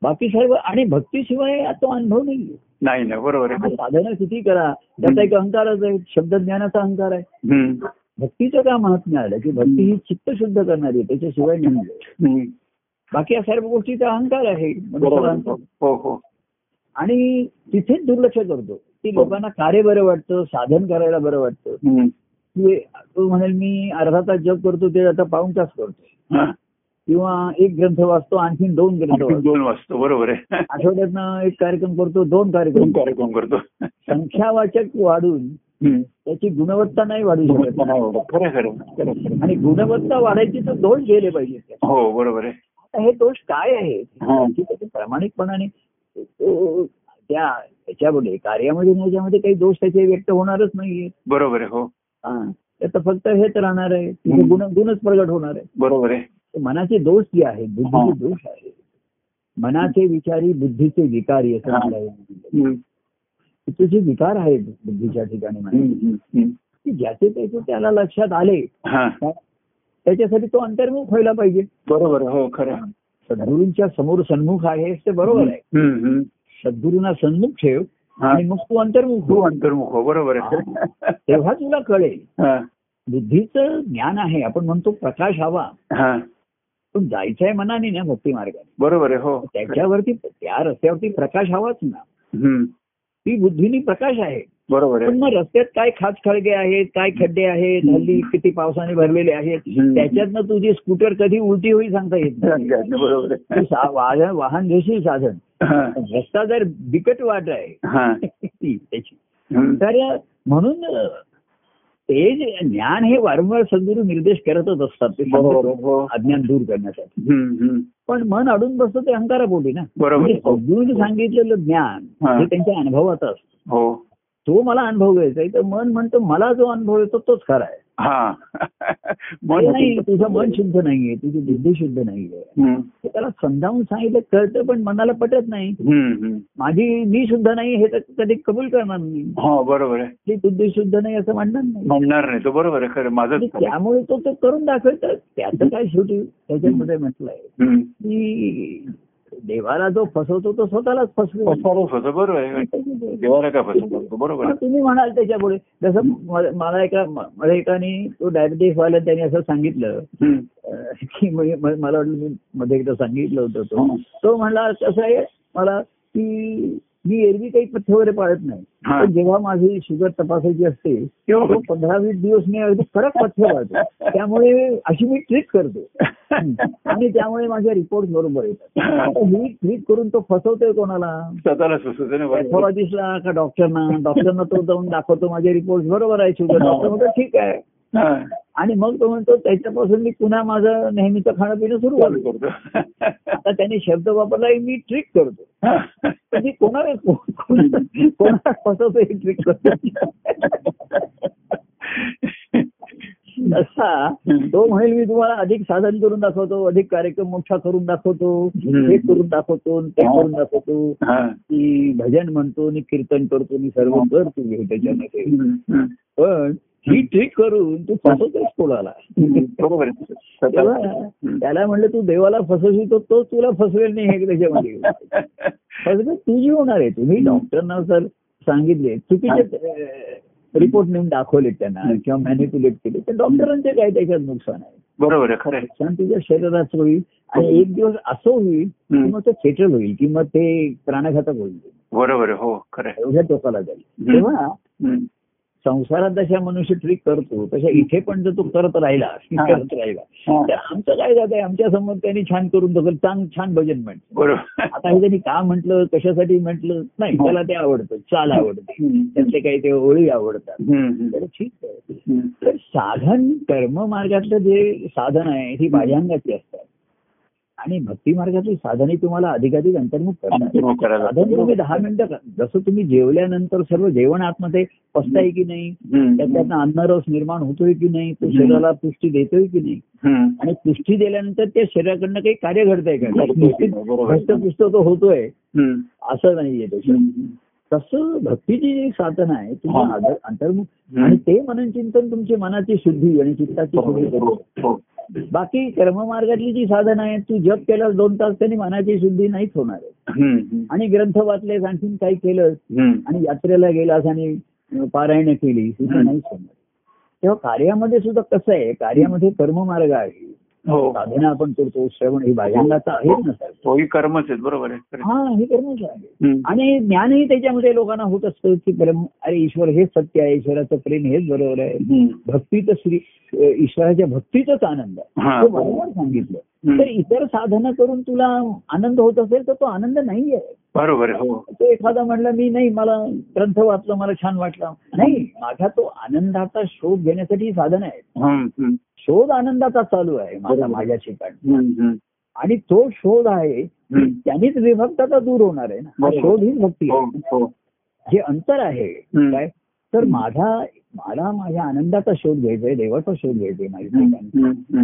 Speaker 2: बाकी सर्व आणि भक्तीशिवाय तो अनुभव नाही
Speaker 1: नाही ना बरोबर आहे
Speaker 2: साधना किती करा. त्याचा एक अहंकारच आहे शब्दज्ञानाचा अहंकार आहे. भक्तीचं का महात्म्य आलं की भक्ती ही चित्त शुद्ध करणारी आहे त्याच्याशिवाय नाही. बाकी या सर्व गोष्टीचा अहंकार आहे.
Speaker 1: बरोबर. हो हो.
Speaker 2: आणि तिथेच दुर्लक्ष करतो. की लोकांना कार्य बरं वाटतं साधन करायला बरं वाटतं. तो म्हणेल मी अर्धा तास जप करतो ते आता पाऊन तास करतो
Speaker 1: हा.
Speaker 2: किंवा एक ग्रंथ वाचतो आणखीन दोन ग्रंथ
Speaker 1: आणखी
Speaker 2: वाचतो.
Speaker 1: दोन वाजतो बरोबर आहे.
Speaker 2: आठवड्यातनं एक कार्यक्रम करतो दोन कार्यक्रम
Speaker 1: कार्यक्रम करतो.
Speaker 2: संख्यावाचक वाढून. त्याची गुणवत्ता नाही वाढू शकत.
Speaker 1: आहे, आहे. आहे, आहे.
Speaker 2: आणि गुणवत्ता वाढायची तर दोष गेले पाहिजेत.
Speaker 1: हो बरोबर आहे.
Speaker 2: हे दोष काय
Speaker 1: हा.
Speaker 2: त्याची प्रामाणिकपणाने तो त्या त्याच्यामध्ये कार्यामध्ये याच्यामध्ये काही दोष त्याचे व्यक्त होणारच नाहीये.
Speaker 1: बरोबर आहे हो.
Speaker 2: त्याचं फक्त हेच राहणार आहे. तिथे
Speaker 1: हम्म.
Speaker 2: गुण गुणच प्रगट होणार आहे.
Speaker 1: बरोबर आहे.
Speaker 2: तर मनाचे दोष जे आहेत. बुद्धीचे दोष आहेत मनाचे विचारी बुद्धीचे विकारी असं तुझे विकार आहेत बुद्धीच्या ठिकाणी ज्याचे त्याचे त्याला लक्षात आले
Speaker 1: हा.
Speaker 2: त्याच्यासाठी तो अंतर्मुख व्हायला पाहिजे.
Speaker 1: बरोबर आहे हो खरं आहे.
Speaker 2: सद्गुरूंच्या समोर सन्मुख आहे ते बरोबर आहे. सद्गुरूंना सन्मुख ठेव. आणि मग तू अंतर्मुख
Speaker 1: तू
Speaker 2: हो
Speaker 1: अंतर्मुख हो बरोबर आहे.
Speaker 2: तेव्हा तुला कळेल. बुद्धीचं ज्ञान आहे. आपण म्हणतो प्रकाश हवा. पण जायचंय मनाने ना भक्ती मार्गाने.
Speaker 1: बरोबर आहे हो.
Speaker 2: त्याच्यावरती त्या रस्त्यावरती प्रकाश हवाच ना. ती बुद्धीनी प्रकाश आहे.
Speaker 1: बरोबर
Speaker 2: पण
Speaker 1: आहे
Speaker 2: मग रस्त्यात काय खाच खळगे आहेत काय खड्डे आहेत हल्ली किती पावसाने भरलेले आहेत. त्याच्यातनं तुझी स्कूटर कधी उलटी होईल सांगता येत नाही.
Speaker 1: बरोबर
Speaker 2: तू वाहन घेशील साधन. रस्ता जर बिकट वाट आहे
Speaker 1: हा.
Speaker 2: त्याची. तर म्हणून ते जे ज्ञान हे वारंवार सद्गुरू निर्देश करतच असतात ते
Speaker 1: बरोबर
Speaker 2: सांगतात
Speaker 1: आहे, हो
Speaker 2: अज्ञान दूर करण्यासाठी. पण मन अडून बसतं ते अहंकारापोटी ना
Speaker 1: बरोबर.
Speaker 2: म्हणजे सद्गुरूने सांगितलेलं ज्ञान
Speaker 1: हा.
Speaker 2: हे त्यांच्या अनुभवाचं असतं
Speaker 1: हो
Speaker 2: तो मला अनुभव घ्यायचा आहे तर मन म्हणतो मला जो अनुभव येतो तोच खरा आहे
Speaker 1: हा.
Speaker 2: ते नाही तुझं मन शुद्ध नाहीये तुझी बुद्धी शुद्ध नाहीये. त्याला समजावून सांगितलं कळतं पण मनाला पटत नाही. माझी मी शुद्ध नाही हे तर कधी कबूल करणार नाही.
Speaker 1: हो बरोबर आहे.
Speaker 2: ती बुद्धी शुद्ध नाही असं म्हणणार नाही.
Speaker 1: म्हणणार नाही तो बरोबर आहे खरं माझं
Speaker 2: त्यामुळे तो ते करून दाखवतात त्याचं काय शेवटी त्याच्यामध्ये म्हटलंय. की देवाला जो फसवतो तो स्वतःलाच फसवतो.
Speaker 1: बरोबर आहे. देवाला का फसवतो? बरोबर
Speaker 2: पण
Speaker 1: आहे.
Speaker 2: तुम्ही म्हणाल त्याच्यापुढे. जसं मला एका मला एकाने तो डायबिटीस वाला त्यांनी असं सांगितलं की मला वाटलं मध्ये एकदा सांगितलं होतं तो.
Speaker 1: हं.
Speaker 2: तो म्हणला कसं आहे मला की मी एरवी काही पथ्य वगैरे पाळत नाही.
Speaker 1: हा.
Speaker 2: पण जेव्हा माझी शुगर तपासायची असते
Speaker 1: हो.
Speaker 2: तो पंधरा वीस दिवस मी अगदी कडक पथ्य पाळतो. त्यामुळे अशी मी ट्रीट करतो. आणि त्यामुळे माझे रिपोर्ट बरोबर येतात. ही. ट्रीट करून तो फसवतोय कोणाला. पॅथॉलॉजिस्टला का डॉक्टरना डॉक्टरना तो जाऊन दाखवतो माझे रिपोर्ट बरोबर आहे शुगर. डॉक्टर म्हणतो ठीक आहे.
Speaker 1: हा.
Speaker 2: आणि मग तो म्हणतो त्याच्यापासून मी पुन्हा माझं नेहमीचं खाणं पिणं सुरू करतो.
Speaker 1: करतो.
Speaker 2: आता त्यांनी शब्द वापरला मी ट्रीट करतो.
Speaker 1: हा.
Speaker 2: मी कोणाला कोणाला फसवतो हे ट्रीट करतो. असा तो म्हणेल मी तुम्हाला अधिक साधन करून दाखवतो अधिक कार्यक्रम मोठा करून दाखवतो. हे करून दाखवतो ते करून दाखवतो.
Speaker 1: हा.
Speaker 2: की भजन म्हणतो आणि कीर्तन करतो आणि सर्व करतो मी त्याच्यामध्ये. पण ही ट्रीट करून तू फसवतोस कोणाला
Speaker 1: बरोबर.
Speaker 2: त्याला म्हणलं तू देवाला फसवशील तर तो तुला फसवेल नाही हे त्याच्यामध्ये फसवेल तुझी होणार आहे तुम्ही डॉक्टरना जर सांगितले चुकीचे रिपोर्ट नेऊन दाखवले त्यांना किंवा मॅनिप्युलेट केले तर डॉक्टरांचे काय त्याच्यात नुकसान आहे
Speaker 1: बरोबर आहे खरं.
Speaker 2: नुकसान तुझ्या शरीराचं होईल आणि एक दिवस असं होईल की. मग ते फेटल होईल की मग ते प्राणघातक होईल
Speaker 1: बरोबर हो खरं.
Speaker 2: एवढ्या टोकाला जाईल. तेव्हा. संसारात जशा मनुष्य ट्रीक करतो तशा इथे पण जर तो करत राहिला
Speaker 1: हा.
Speaker 2: करत राहिला
Speaker 1: हा.
Speaker 2: तर आमचं काय जात आहे? आमच्यासमोर त्यांनी छान करून दाखवलं चांग छान भजन म्हणतो
Speaker 1: बरोबर.
Speaker 2: आता हे त्यांनी का म्हटलं कशासाठी म्हटलं? नाही त्याला ते आवडतं चाल आवडते. त्यातले काही ते ओळी आवडतात. तर ठीक आहे. तर साधन कर्म मार्गातलं जे साधन आहे ही बाह्यांगाची असतात. आणि भक्ती मार्गातली साधने तुम्हाला अधिकाधिक अंतर्मुख
Speaker 1: करायला
Speaker 2: साधन तुम्ही दहा मिनिटं. जसं तुम्ही जेवल्यानंतर सर्व जेवण आतमध्ये पचताय की नाही. त्याच्यातनं अन्नरस निर्माण होतोय की नाही तो शरीराला पुष्टी देतोय की नाही. आणि पुष्टी दिल्यानंतर ते शरीराकडनं काही कार्य घडतंय का. पुष्ट तो होतोय. असं नाहीये त्याच्यात. तसं भक्तीची जी साधन आहे तुम्ही
Speaker 1: हा.
Speaker 2: आदर- अंतर्मुख. आणि ते मनचिंतन तुमची मनाची शुद्धी आणि चित्ताची शुद्धी
Speaker 1: हो,
Speaker 2: करतं.
Speaker 1: हो.
Speaker 2: बाकी कर्ममार्गातली जी साधन आहे तू जप केलं दोन तास त्यांनी मनाची शुद्धी नाहीच होणार आहे. आणि ग्रंथ वाचलेस आणखीन काही केलं
Speaker 1: हम्म.
Speaker 2: आणि यात्रेला गेलास आणि पारायण केली. नाहीच होणार तेव्हा कार्यामध्ये सुद्धा कसं आहे कार्यामध्ये कर्ममार्ग आहे
Speaker 1: हो
Speaker 2: साधना आपण करतो श्रवण ही बाह्यांगाचा आहेच ना
Speaker 1: तोही कर्मच आहेत बरोबर आहे आहे.
Speaker 2: हा हे कर्मच आहे. आणि ज्ञानही त्याच्यामध्ये लोकांना होत असतं की परम अरे ईश्वर हेच सत्य आहे ईश्वराचं प्रेम हेच बरोबर आहे. भक्तीचं श्री ईश्वराच्या भक्तीचाच आनंद आहे
Speaker 1: हा.
Speaker 2: तो बरोबर सांगितलं. तर इतर साधनं करून तुला आनंद होत असेल तर तो आनंद नाही आहे
Speaker 1: बरोबर आहे हो
Speaker 2: तो एखादा म्हणला मी नाही मला ग्रंथ वाचलं मला छान वाटलं नाही माझा तो आनंदाचा शोध घेण्यासाठी ही साधन आहे. शोध आनंदाचा चालू आहे माझा. माझ्या ठिकाणी. आणि तो शोध आहे. त्यांनीच विभक्तता दूर होणार आहे ना हा. शोध हीच भक्ती
Speaker 1: हो
Speaker 2: आहे
Speaker 1: हो
Speaker 2: जे अंतर आहे. काय तर माझा मला माझ्या आनंदाचा शोध घ्यायचा आहे देवाचा शोध घ्यायचा आहे माझ्या.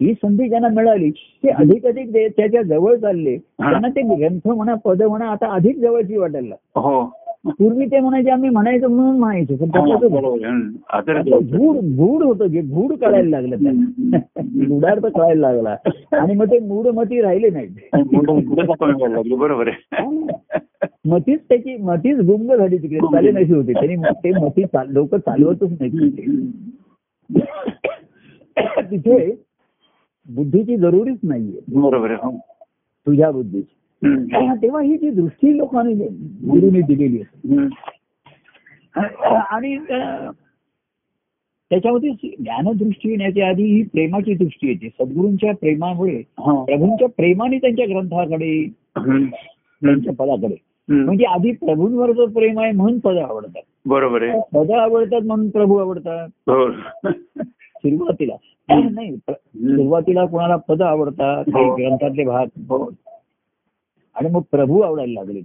Speaker 2: ही संधी ज्यांना मिळाली ते अधिक अधिक त्याच्याजवळ चालले त्यांना ते ग्रंथ म्हणा पद म्हणा आता अधिक जवळची वाटायला.
Speaker 1: हो
Speaker 2: पूर्वी ते म्हणायचे आम्ही म्हणायचो म्हणून म्हणायचो पण
Speaker 1: हा,
Speaker 2: गूढ होतं जे गूढ कळायला लागलं त्यांना गुडार्थ कळायला लागला. आणि मग ते मूढमती राहिले
Speaker 1: लागली? बरोबर आहे.
Speaker 2: मतीच त्याची मतीच गुंग झाली तिकडे. चाले नशी होती. त्यांनी ते मती लोक चालवतच नाही तिथे. बुद्धीची जरुरीच नाहीये.
Speaker 1: बरोबर आहे हो.
Speaker 2: तुझ्या बुद्धीची. तेव्हा ही जी दृष्टी लोकांनी गुरुने दिलेली
Speaker 1: हम्म.
Speaker 2: आणि त्याच्यामध्ये ज्ञानदृष्टी येण्याच्या आधी ही प्रेमाची दृष्टी येते. सद्गुरूंच्या प्रेमामुळे. प्रभूंच्या प्रेमाने त्यांच्या ग्रंथाकडे. त्यांच्या पदाकडे. म्हणजे आधी प्रभूंवरचं प्रेम आहे म्हणून पद आवडतात.
Speaker 1: बरोबर आहे.
Speaker 2: पद आवडतात म्हणून प्रभू आवडतात.
Speaker 1: हो.
Speaker 2: सुरुवातीला. नाही सुरुवातीला कोणाला पद आवडतात
Speaker 1: हो.
Speaker 2: ग्रंथातले भाग.
Speaker 1: हो.
Speaker 2: आणि मग प्रभू आवडायला लागले.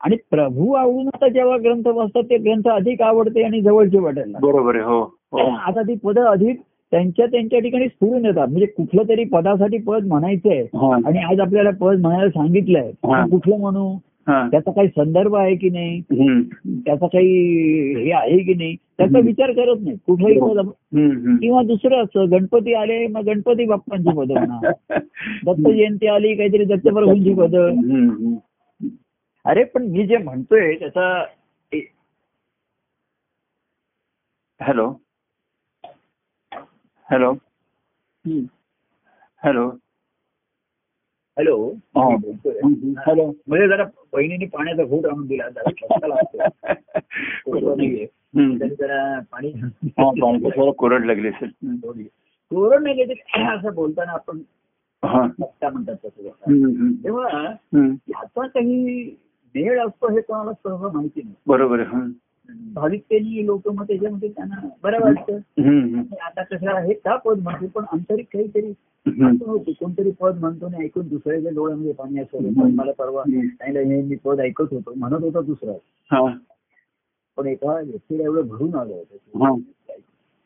Speaker 2: आणि प्रभू आवडून आता जेव्हा ग्रंथ वाचतात ते ग्रंथ अधिक आवडते आणि जवळचे वाटायला.
Speaker 1: बरोबर आहे हो हो
Speaker 2: आता ती पद अधिक त्यांच्या त्यांच्या ठिकाणी स्फुरून येतात म्हणजे कुठलं तरी पदासाठी पद म्हणायचंय. आणि आज आपल्याला पद म्हणायला सांगितलंय. कुठलं म्हणू. त्याचा काही संदर्भ आहे की नाही. त्याचा काही हे आहे की नाही? त्याचा. विचार करत नाही.
Speaker 1: हम्म.
Speaker 2: किंवा दुसरं असं गणपती आले मग गणपती बाप्पांची पद म्हणा. दत्त जयंती आली काहीतरी दत्तप्रभूंची पद. अरे पण मी जे म्हणतोय त्याचा
Speaker 1: हॅलो. हॅलो. हॅलो.
Speaker 2: हॅलो.
Speaker 1: हा. हॅलो.
Speaker 2: म्हणजे जरा बहिणीने पाण्याचा घोट आणून दिला नाहीये. जरा पाणी
Speaker 1: हा कोरड लागली असेल.
Speaker 2: कोरड नाही गेली असं बोलताना आपण म्हणतात तसं. तेव्हा. याचा काही मेळ असतो हे कोणाला सहज माहिती नाही.
Speaker 1: बरोबर आहे हम्म.
Speaker 2: भाविकतेनी लोक मग त्याच्यामध्ये त्यांना बरं वाटतं आता कसं आहे का पद म्हणतो पण आंतरिक काहीतरी कोणतरी पद म्हणतो आणि ऐकून दुसऱ्याच्या डोळ्यामध्ये पाणी असं. मला परवा
Speaker 1: हम्म.
Speaker 2: सांगितलं हे मी पद ऐकत होतो म्हणत होता दुसरा पण एका व्यक्तीला एवढं भरून आलं होतं
Speaker 1: हा.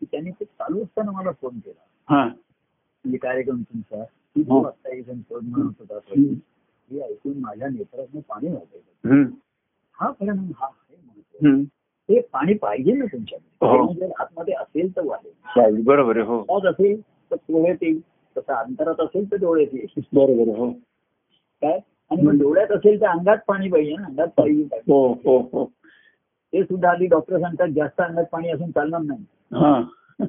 Speaker 2: की त्यांनी ते चालू असताना मला फोन केला म्हणजे कार्यक्रम तुमचा की
Speaker 1: हो.
Speaker 2: एक जण पद म्हणत होता. हे ऐकून माझ्या नेत्रातनं पाणी वाटायचं. हा मग हा हे म्हणतो
Speaker 1: हम्म.
Speaker 2: ते पाणी पाहिजे ना तुमच्याकडे.
Speaker 1: हो.
Speaker 2: आतमध्ये असेल तर वाटेल
Speaker 1: चालेल. बरोबर आहे हो.
Speaker 2: असेल तर डोळ्यात येईल तसं अंतरात असेल तर डोळ्यात येईल
Speaker 1: बरोबर हो.
Speaker 2: काय? आणि मग डोळ्यात असेल तर अंगात पाणी पाहिजे ना अंगात पाणी पाहिजे.
Speaker 1: हो
Speaker 2: ते सुद्धा आधी डॉक्टर सांगतात जास्त अंगात पाणी असून चालणार नाही.
Speaker 1: हा.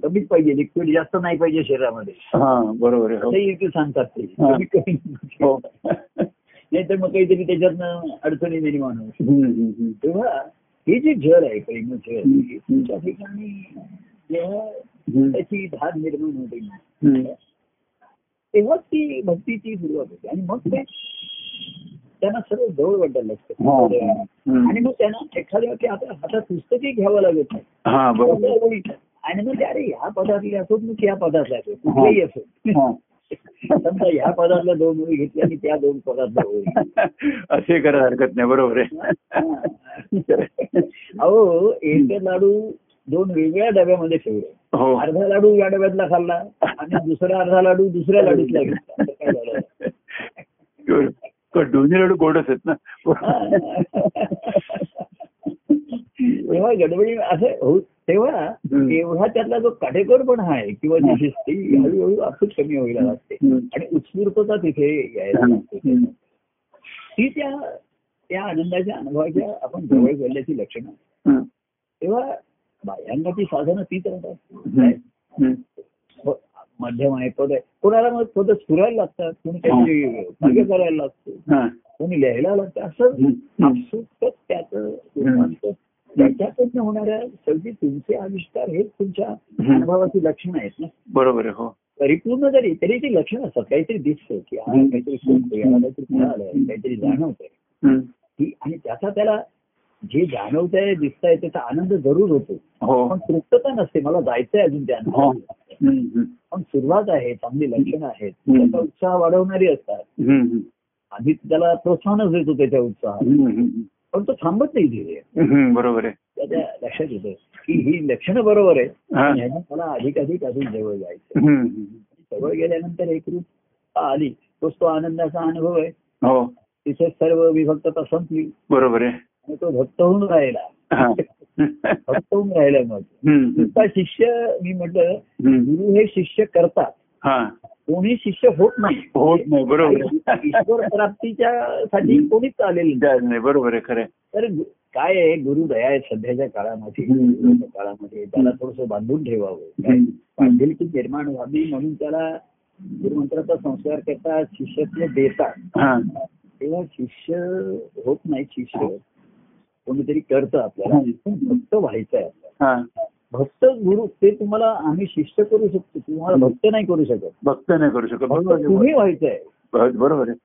Speaker 2: कमीच पाहिजे लिक्विड जास्त नाही पाहिजे शरीरामध्ये.
Speaker 1: हा बरोबर
Speaker 2: ते सांगतात ते. नाही तर मग काहीतरी त्याच्यातनं अडचणी निर्माण होईल. तेव्हा हे जे जल आहे प्रेम जल. हे ठिकाणी जेव्हा. त्याची धार निर्माण होते
Speaker 1: हम्म.
Speaker 2: तेव्हा ती भक्तीची सुरुवात होते आणि मग ते त्यांना सर्व जवळ वाटायला
Speaker 1: हा.
Speaker 2: लागतं
Speaker 1: हम्म.
Speaker 2: आणि मग त्यांना एखाद्या की आता हातात पुस्तकही घ्यावं लागत नाही
Speaker 1: हा
Speaker 2: आणि मग अरे ह्या पदार्थले असोत मग त्या पदार्थला असो कुठलेही असो
Speaker 1: हा.
Speaker 2: समजा ह्या पदार्थला दोन ओळी घेतली आणि त्या दोन पदार्थला ओळी
Speaker 1: असे करायला हरकत नाही बरोबर आहे.
Speaker 2: अहो एक लाडू दोन वेगळ्या डब्यामध्ये ठेवले.
Speaker 1: हो.
Speaker 2: अर्धा लाडू या डब्यातला खाल्ला आणि दुसरा अर्धा लाडू दुसऱ्या लाडूतला घेतला.
Speaker 1: दोन्ही लाडू गोडच आहेत ना.
Speaker 2: तेव्हा गडबडी असं हो तेव्हा. एवढा त्यातला जो काटेकोरपणा आहे किंवा जी शिस्त ती हळूहळू आपसूक कमी व्हायला लागते. आणि उत्स्फूर्तता तिथे यायला लागते. ती त्या त्या आनंदाच्या अनुभवाच्या आपण जवळ गेल्याची लक्षणं. तेव्हा बाह्यांगाची साधनं तीच राहतात. प- मध्यम आहे पद आहे कोणाला मग पद सुरायला लागतात कोणी काहीतरी भाग्य करायला लागतं.
Speaker 1: हा.
Speaker 2: कोणी लिहायला लागतं. असं त्याचं त्याच्याकडनं होणाऱ्या शेवटी तुमचे आविष्कार हेच तुमच्या अनुभवाची लक्षणं आहेत ना?
Speaker 1: बरोबर हो.
Speaker 2: परिपूर्ण जरी तरी ती लक्षणं असतात. काहीतरी दिसतं की हा. काहीतरी काहीतरी मिळालंय काहीतरी जाणवतंय. की आणि त्याचा त्याला जे जाणवत आहे दिसत आहे त्याचा आनंद जरूर होतो.
Speaker 1: हो.
Speaker 2: पण तृप्तता नसते. मला जायचंय अजून त्या
Speaker 1: हो.
Speaker 2: पण सुरुवात आहे चांगली लक्षणं आहेत. त्याचा उत्साह वाढवणारी असतात. आधी त्याला प्रोत्साहनच देतो त्याच्या उत्साहात. पण तो थांबत नाही धीरे
Speaker 1: हम्म. बरोबर आहे.
Speaker 2: त्याच्या लक्षात येतं की ही लक्षणं बरोबर आहे मला अधिक अधिक अजून जवळ जायचं. जवळ गेल्यानंतर एक रूप आली तोच तो आनंदाचा अनुभव आहे.
Speaker 1: हो.
Speaker 2: तिथे सर्व विभक्तता संपली.
Speaker 1: बरोबर आहे.
Speaker 2: आणि तो भक्त होऊन राहिला.
Speaker 1: हा.
Speaker 2: भक्त होऊन राहिला मग. शिष्य मी म्हटलं. गुरु हे शिष्य करतात. कोणी शिष्य होत नाही.
Speaker 1: होत नाही बरोबर.
Speaker 2: ईश्वर प्राप्तीच्या साठी कोणीच आलेलं नाही.
Speaker 1: बरोबर आहे खरं.
Speaker 2: तर काय आहे गुरु दया आहे सध्याच्या काळामध्ये काळामध्ये त्याला थोडस बांधून ठेवावं. बांधिलकी निर्माण व्हावी म्हणून त्याला गुरुमंत्राचा संस्कार करतात शिष्यत्व देतात.
Speaker 1: हा.
Speaker 2: तेव्हा शिष्य होत नाही शिष्य कोणीतरी करतं आपल्याला. भक्त व्हायचं आहे
Speaker 1: हा.
Speaker 2: भक्त गुरु ते तुम्हाला आम्ही शिष्य करू शकतो. तुम्हाला भक्त नाही करू शकत.
Speaker 1: भक्त नाही करू शकत. बरोबर आहे.
Speaker 2: तुम्ही व्हायचंय
Speaker 1: बरोबर आहे.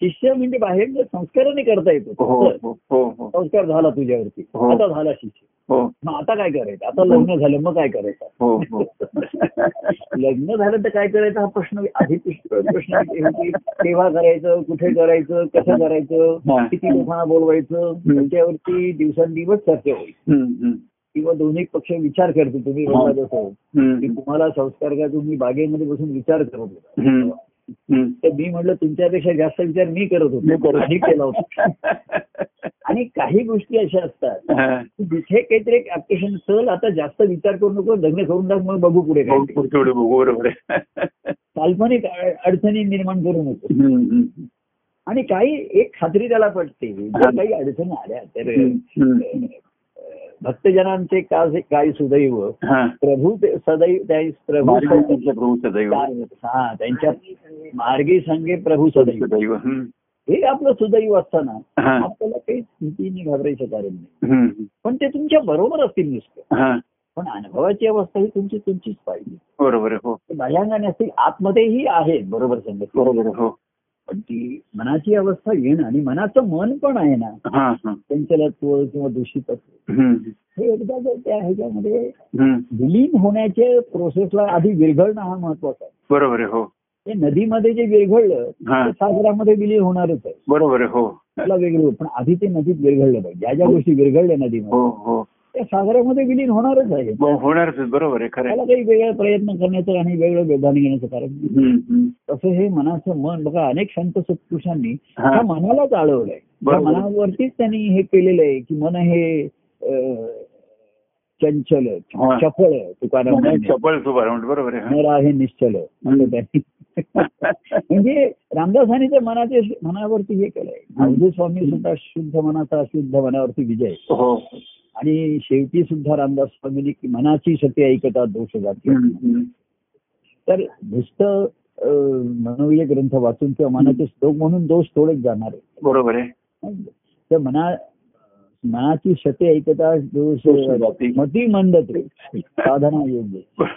Speaker 2: शिष्य म्हणजे बाहेर संस्काराने करता येतो.
Speaker 1: हो हो हो हो.
Speaker 2: संस्कार झाला तुझ्यावरती.
Speaker 1: हो.
Speaker 2: आता झाला शिष्य.
Speaker 1: हो.
Speaker 2: मग आता काय करायचं? आता लग्न झालं मग काय करायचं?
Speaker 1: हो हो.
Speaker 2: लग्न झालं तर काय करायचं? हा प्रश्न आधी प्रश्न केव्हा करायचं? कुठे करायचं? कसं
Speaker 1: हा.
Speaker 2: करायचं किती लोकांना बोलवायचं? त्याच्यावरती दिवसंदिवस चर्चा होईल.
Speaker 1: हम्म, हम्म,
Speaker 2: किंवा दोन्ही पक्ष विचार करतो तुम्ही
Speaker 1: हा.
Speaker 2: बोलला की तुम्हाला संस्कार का तुम्ही बागेमध्ये बसून विचार करत होता. तर मी म्हटलं तुमच्यापेक्षा जास्त विचार मी करत होतो. आधी केला होता. आणि काही गोष्टी अशा असतात. की जिथे काहीतरी ऍप्लिकेशन चल आता जास्त विचार करू नको लग्न करून टाक मग बघू पुढे काय काल्पनिक अड- अडचणी निर्माण करू नको. आणि काही एक खात्री त्याला पटते जर काही अडचणी आल्या तर भक्तजनांचे का काही सुदैव प्रभू सदैव प्रभू
Speaker 1: प्रभू सदैव.
Speaker 2: हा त्यांच्या मार्गी संगे प्रभू सदैव. हे आपलं सुदैव असताना. आपल्याला काही भीतीने घाबरायचं कारण नाही. पण ते तुमच्या बरोबर असतील नुसतं. पण अनुभवाची अवस्था ही तुमची तुमचीच पाहिजे.
Speaker 1: बरोबर हो.
Speaker 2: बाह्यांगाने असतील आतमध्येही आहेत बरोबर संगत
Speaker 1: बरोबर हो.
Speaker 2: पण ती मनाची अवस्था येणं आणि मनाचं मन पण आहे ना
Speaker 1: हा हा.
Speaker 2: चंचलत्व किंवा दूषितत्व. हे एकदा जर त्या ह्याच्यामध्ये. विलीन होण्याच्या प्रोसेसला आधी विरघळणं हा महत्त्वाचा आहे.
Speaker 1: बरोबर आहे हो.
Speaker 2: ते नदीमध्ये जे विरघळलं. ते सागरामध्ये विलीन होणारच आहे.
Speaker 1: बरोबर आहे हो.
Speaker 2: त्याला वेगळं पण आधी ते नदीत विरघळलं पाहिजे. ज्या ज्या गोष्टी विरघळल्या नदीमध्ये
Speaker 1: हो हो.
Speaker 2: त्या सागरामध्ये विलीन होणारच आहे
Speaker 1: हो, होणारच बरोबर आहे खरं.
Speaker 2: त्याला काही वेगळा प्रयत्न करण्याचं आणि वेगळं वेदान घेण्याचं कारण. तसं हे मनाचं मन बघा अनेक संत सत्पुरुषांनी. त्या मनालाच आळवलंय त्या. मनावरतीच त्यांनी हे केलेलं आहे की मन हे चंचल. चपळ तुकाराम.
Speaker 1: चपळ शुभारंभ बरोबर आहे
Speaker 2: निश्चल म्हणजे रामदासांनी त्या मनाचे मनावरती हे केलंय स्वामी सुद्धा शुद्ध मनाचा अशुद्ध मनावरती विजय
Speaker 1: हो
Speaker 2: आणि शेवटी सुद्धा रामदास स्वामींनी की मनाची सत्य ऐकता दोष जाते. तर नुसतं मनोवीय ग्रंथ वाचून किंवा मनाचे श्लोक म्हणून दोष थोडेच जाणार आहे
Speaker 1: बरोबर आहे.
Speaker 2: तर मना मनाची सत्य ऐकता दोष. मती मंद ते साधना योग्य.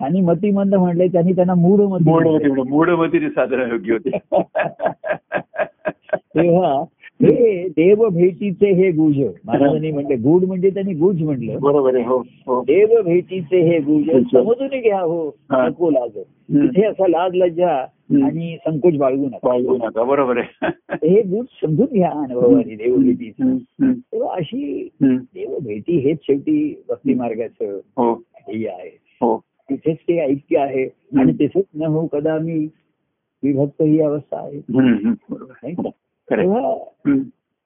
Speaker 2: आणि मती मंद म्हणले त्यांनी त्यांना मूढ मती
Speaker 1: मूढमती साधना योग्य होते.
Speaker 2: तेव्हा हे देव भेटीचे हे गुज. महाराजांनी म्हणले गुड म्हणजे त्यांनी गुज म्हटलं
Speaker 1: बरोबर आहे हो हो.
Speaker 2: देव भेटीचे हे गुज. समजून घ्या हो. नको लाज. तिथे असा लाज लज्जा. आणि संकोच बाळगू नका.
Speaker 1: पाळू नका बरोबर आहे.
Speaker 2: हे गुण समजून घ्या अनुभवाने देव. तेव्हा अशी. देव भेटी हेच शेवटी भक्ती मार्गाचं
Speaker 1: हो.
Speaker 2: हे आहे.
Speaker 1: हो.
Speaker 2: तिथेच ते ऐक्य आहे आणि तिथेच न हो कदा मी विभक्त ही अवस्था आहे. तेव्हा.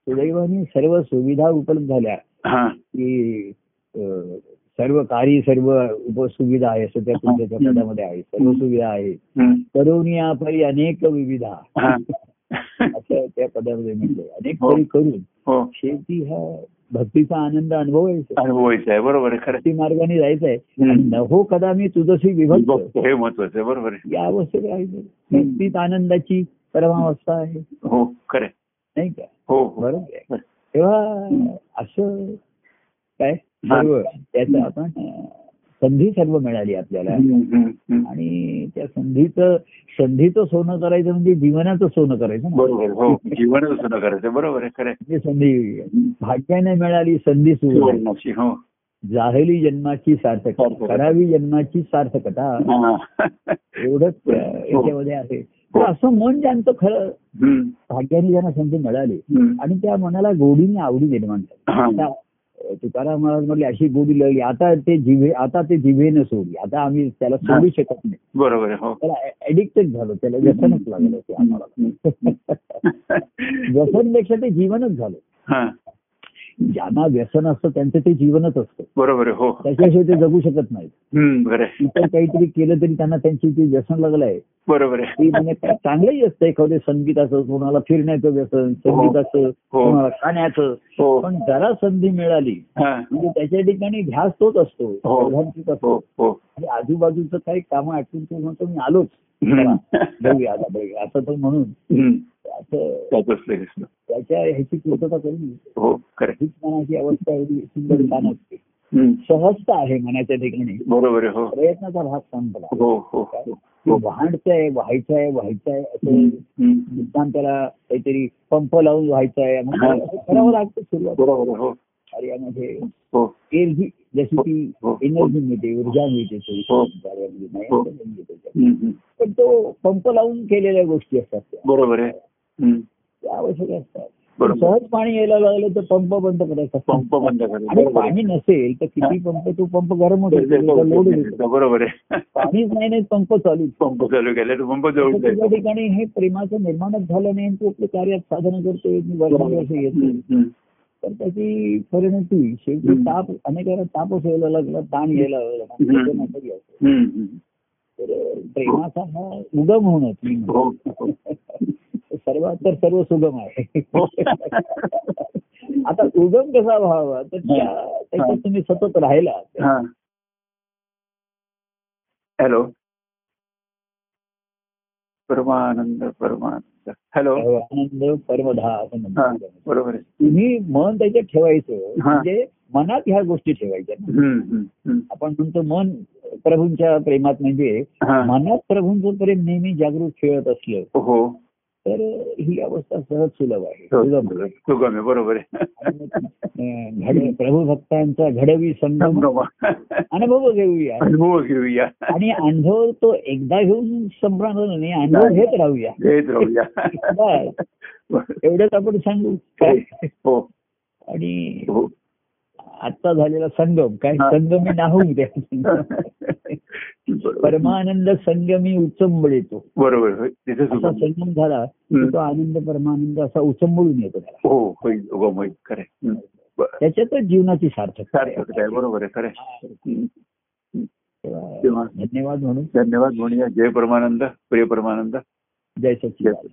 Speaker 2: सुदैवाने सर्व सुविधा उपलब्ध झाल्या.
Speaker 1: हा.
Speaker 2: की सर्व कार्य सर्व उपसुविधा आहे असं त्या तुमच्या पदामध्ये आहे. सर्व सुविधा आहे. करून या परी अनेक विविधा.
Speaker 1: हा.
Speaker 2: असं त्या पदामध्ये म्हटलंय. अनेक
Speaker 1: हो.
Speaker 2: तरी करून
Speaker 1: हो.
Speaker 2: शेवटी हा भक्तीचा आनंद अनुभवायचा
Speaker 1: अनुभवायचं आहे. बरोबर खरं
Speaker 2: मार्गाने जायचं आहे. न हो कदा मी तुझशी विभक्त.
Speaker 1: हे महत्वाचं आहे. बरोबर आहे.
Speaker 2: या अवस्थेत राहायचं भक्तीत आनंदाची परमावस्था आहे.
Speaker 1: हो खरं.
Speaker 2: नाही का?
Speaker 1: हो हो.
Speaker 2: बरोबर आहे. तेव्हा असं काय सर्व त्याचं आपण संधी सर्व मिळाली आपल्याला. आणि त्या संधीचं संधीचं सोनं करायचं म्हणजे जीवनाचं सोनं करायचं
Speaker 1: बरोबर हो जीवनच सुद्धा करायचं. बरोबर आहे खरं.
Speaker 2: म्हणजे संधी भाग्याने मिळाली संधी सुवर्ण
Speaker 1: सुवर्णाची, हो.
Speaker 2: जाहली जन्माची सार्थकता. करावी जन्माची सार्थकता.
Speaker 1: हा.
Speaker 2: एवढंच अं, याच्यामध्ये आहे. असं मन ज्यांचं खरं. भाग्याने ज्यांना संधी मिळाली. आणि त्या मनाला गोडीने आवडी निर्माण झाली.
Speaker 1: हा.
Speaker 2: तुकाराम महाराज म्हटले अशी गोडी लागली आता ते जिभे आता ते जिभेनं सोडली. आता आम्ही त्याला सोडू शकत नाही.
Speaker 1: बरोबर हो.
Speaker 2: त्याला ऍडिक्टेड झालो. त्याला व्यसनच लागलं ते आम्हाला. व्यसनपेक्षा ते जीवनच झालं.
Speaker 1: हा.
Speaker 2: ज्यांना व्यसन असतं त्यांचं ते जीवनच असतं
Speaker 1: बरोबर हो
Speaker 2: त्याच्याशिवाय ते जगू शकत नाहीत. इतर काहीतरी केलं तरी त्यांना त्यांची जी व्यसन लागलंय
Speaker 1: बरोबर आहे
Speaker 2: ती म्हणजे चांगलंही असतं एखादं संगीताचं कोणाला फिरण्याचं व्यसन संगीताचं
Speaker 1: हो.
Speaker 2: कोणाला खाण्याचं
Speaker 1: हो
Speaker 2: पण जरा संधी मिळाली
Speaker 1: हा.
Speaker 2: म्हणजे त्याच्या ठिकाणी ध्यास तोच असतो
Speaker 1: हो. हो
Speaker 2: असतो
Speaker 1: हो
Speaker 2: आणि आजूबाजूचं काही कामं आठवून तो म्हणतो मी आलोच बघूया आता बघूया असं तो म्हणून. असं
Speaker 1: ते.
Speaker 2: त्याच्या ह्याची पूर्तता करून
Speaker 1: हो आहे.
Speaker 2: हीच मनाची अवस्था एवढी सुंदर छान असते. सहजता आहे मनाच्या ठिकाणी
Speaker 1: बरोबर आहे हो
Speaker 2: प्रयत्नाचा भाग संपला
Speaker 1: हो हो हो.
Speaker 2: वाढचंय व्हायचंय व्हायचंय असं. मुद्दाम त्याला काहीतरी पंप लावून व्हायचंय मग
Speaker 1: हा.
Speaker 2: असं करावं लागतं सुरुवात
Speaker 1: बरोबर आहे हो
Speaker 2: कार्यामध्ये
Speaker 1: हो
Speaker 2: एनर्जी जशी ती. एनर्जी मिळते ऊर्जा मिळते. कार्यामध्ये नाही. पण तो पंप लावून केलेल्या गोष्टी असतात.
Speaker 1: बरोबर आहे
Speaker 2: त्या आवश्यक असतात. सहज पाणी यायला लागलं तर पंप बंद करायचा.
Speaker 1: पंप बंद.
Speaker 2: आणि. पाणी नसेल तर किती पंप तो पंप गरमच होतो.
Speaker 1: बरोबर आहे.
Speaker 2: पाणीच नाही नाही पंप चालू
Speaker 1: पंप चालू केला तर पंप जायचं.
Speaker 2: ठिकाणी हे प्रेमाचं निर्माणच झालं नाही तो आपल्या कार्यात साधन करतोय वर्षानुवर्ष येतो. तर त्याची परिणती शेवटी. ताप अनेकांना तापच यायला लागला ताण यायला लागला. प्रेमाचा हा उगम होणं.
Speaker 1: हो.
Speaker 2: सर्वात तर सर्व सुगम आहे
Speaker 1: हो.
Speaker 2: आता उगम कसा व्हावा तर त्या त्याच्यात तुम्ही सतत राहिला
Speaker 1: हॅलो परमानंद परमानंद हॅलो
Speaker 2: आनंद परमधा असं
Speaker 1: बरोबर
Speaker 2: तुम्ही मन त्याच्यात ठेवायचं. म्हणजे मनात ह्या गोष्टी ठेवायच्या. आपण म्हणतो मन प्रभूंच्या प्रेमात म्हणजे. मनात प्रभूंचं प्रेम नेहमी जागृत खेळत असलं
Speaker 1: हो
Speaker 2: तर ही अवस्था सहज सुलभ आहे.
Speaker 1: हो.
Speaker 2: आहे.
Speaker 1: सुगम आहे. बरोबर आहे.
Speaker 2: प्रभू भक्तांचा घडवी संगम. अनुभव घेऊया.
Speaker 1: अनुभव घेऊया.
Speaker 2: आणि अनुभव तो एकदा घेऊन संपणार नाही अनुभव घेत राहूया.
Speaker 1: घेत राहूया.
Speaker 2: एवढंच आपण सांगू. काय
Speaker 1: हो.
Speaker 2: आणि
Speaker 1: हो
Speaker 2: आता झालेला संगम काय. संगमी नाहू द्या परमानंद संगमी उचंबळ येतो.
Speaker 1: बरोबर.
Speaker 2: असा
Speaker 1: सुगम
Speaker 2: झाला. तो आनंद परमानंद असा उचंबळून येतो त्याला.
Speaker 1: हो
Speaker 2: त्याच्यातच जीवनाची सार्थकता आहे.
Speaker 1: सार्थक आहे. बरोबर आहे. खरे
Speaker 2: धन्यवाद म्हणून.
Speaker 1: धन्यवाद म्हणूया. जय परमानंद. प्रिय परमानंद.
Speaker 2: जय सच्चिदानंद